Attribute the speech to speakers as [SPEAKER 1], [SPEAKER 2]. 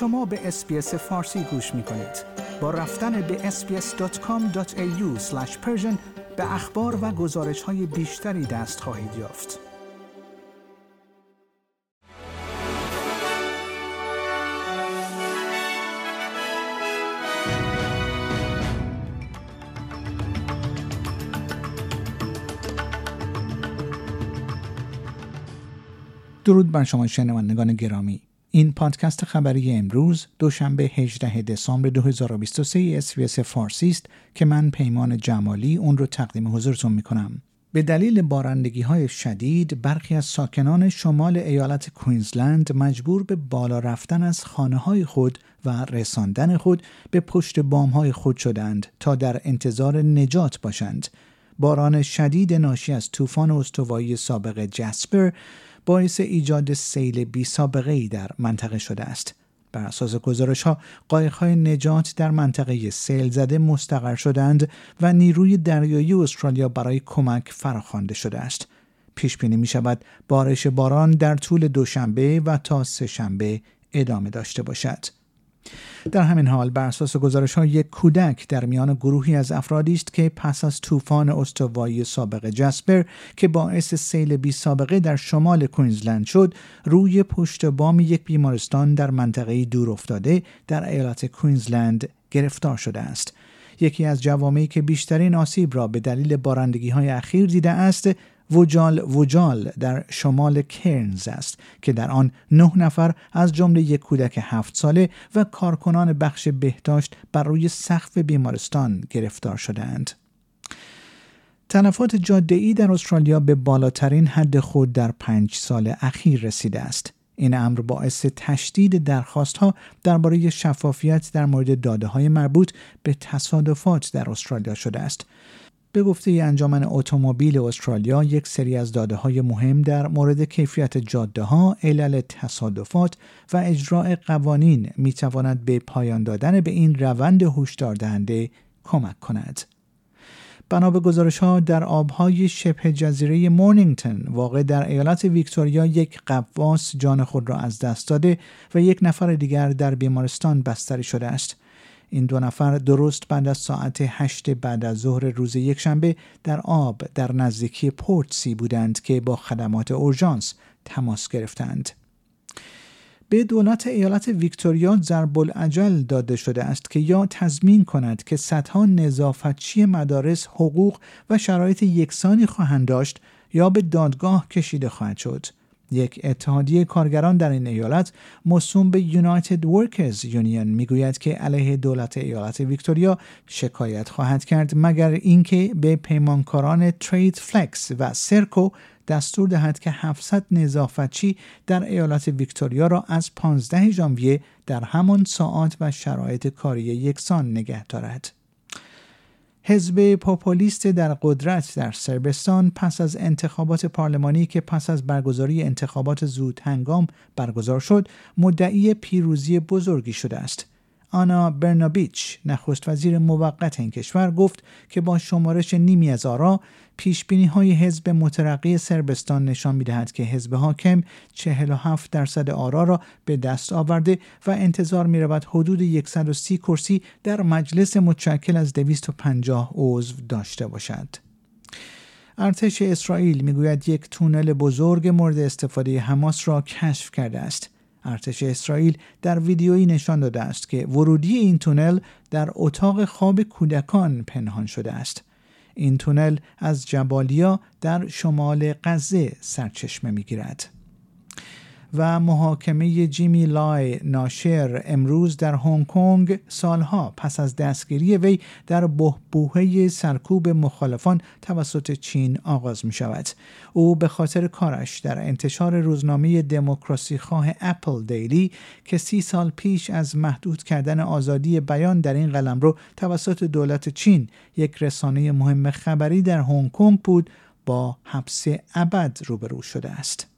[SPEAKER 1] شما به اسپیس فارسی گوش می کنید. با رفتن به sbs.com.au به اخبار و گزارش های بیشتری دست خواهید یافت. درود بر شما شنوندگان گرامی این پادکست خبری امروز دوشنبه 18 دسامبر 2023 اسویس فارسی است که من پیمان جمالی اون رو تقدیم حضورتون می کنم. به دلیل بارندگی های شدید برخی از ساکنان شمال ایالت کوینزلند مجبور به بالا رفتن از خانه های خود و رساندن خود به پشت بام های خود شدند تا در انتظار نجات باشند. باران شدید ناشی از طوفان استوایی سابق جسپر باعث ایجاد سیل بی سابقه ای در منطقه شده است. بر اساس گزارش ها قایق های نجات در منطقه سیل زده مستقر شدند و نیروی دریایی استرالیا برای کمک فراخوانده شده است. پیش بینی می شود بارش باران در طول دوشنبه و تا سهشنبه ادامه داشته باشد. در همین حال بر اساس گزارش های یک کودک در میان گروهی از افرادی است که پس از طوفان استوایی سابق جسپر که باعث سیل بی سابقه در شمال کوینزلند شد روی پشت بام یک بیمارستان در منطقه دور افتاده در ایالت کوینزلند گرفتار شده است. یکی از جوامعی که بیشترین آسیب را به دلیل بارندگی های اخیر دیده است وجال وجال در شمال کرنز است که در آن نه نفر از جمله یک کودک هفت ساله و کارکنان بخش بهداشت بر روی سقف بیمارستان گرفتار شدهاند. تلفات جاده در استرالیا به بالاترین حد خود در پنج سال اخیر رسیده است. این امر باعث تشدید درخواست ها درباره شفافیت در مورد داده های مربوط به تصادفات در استرالیا شده است. به گفته انجمن اتومبیل استرالیا یک سری از داده های مهم در مورد کیفیت جاده ها، علل تصادفات و اجراع قوانین می تواند به پایان دادن به این روند هشدار دهنده کمک کند. بنا به گزارش ها در آبهای شبه جزیره مورنینگتون واقع در ایالت ویکتوریا یک قواس جان خود را از دست داده و یک نفر دیگر در بیمارستان بستری شده است. این دو نفر درست بعد از ساعت هشت بعد از ظهر روز یکشنبه در آب در نزدیکی پورت سی بودند که با خدمات اورژانس تماس گرفتند. به دولت ایالت ویکتوریا ضرب العجل داده شده است که یا تضمین کند که صدها نظافتچی مدارس حقوق و شرایط یکسانی خواهند داشت یا به دادگاه کشیده خواهد شد. یک اتحادیه کارگران در این ایالت مصوم به یونایتد ورکرز یونین می‌گوید که علیه دولت ایالت ویکتوریا شکایت خواهد کرد مگر اینکه به پیمانکاران ترید فلکس و سرکو دستور دهد که 700 نظافتچی در ایالت ویکتوریا را از 15 ژانویه در همان ساعات و شرایط کاری یکسان نگه دارد. حزب پاپولیست در قدرت در سربستان پس از انتخابات پارلمانی که پس از برگزاری انتخابات زود هنگام برگزار شد مدعی پیروزی بزرگی شده است. آنا برنابیچ نخست وزیر موقت این کشور گفت که با شمارش نیمی از آرا پیش بینی های حزب مترقی سربستان نشان می دهد که حزب حاکم 47 درصد آرا را به دست آورده و انتظار می رود حدود 130 کرسی در مجلس متشکل از 250 عضو داشته باشد. ارتش اسرائیل می‌گوید یک تونل بزرگ مورد استفاده حماس را کشف کرده است. ارتش اسرائیل در ویدیویی نشان داده است که ورودی این تونل در اتاق خواب کودکان پنهان شده است. این تونل از جبالیا در شمال غزه سرچشمه می‌گیرد. و محاکمه جیمی لای ناشر امروز در هنگ کنگ سالها پس از دستگیری وی در بهبوهه سرکوب مخالفان توسط چین آغاز می شود. او به خاطر کارش در انتشار روزنامه دموکراسی خواه اپل دیلی که سی سال پیش از محدود کردن آزادی بیان در این قلمرو توسط دولت چین یک رسانه مهم خبری در هنگ کنگ بود با حبس ابد روبرو شده است.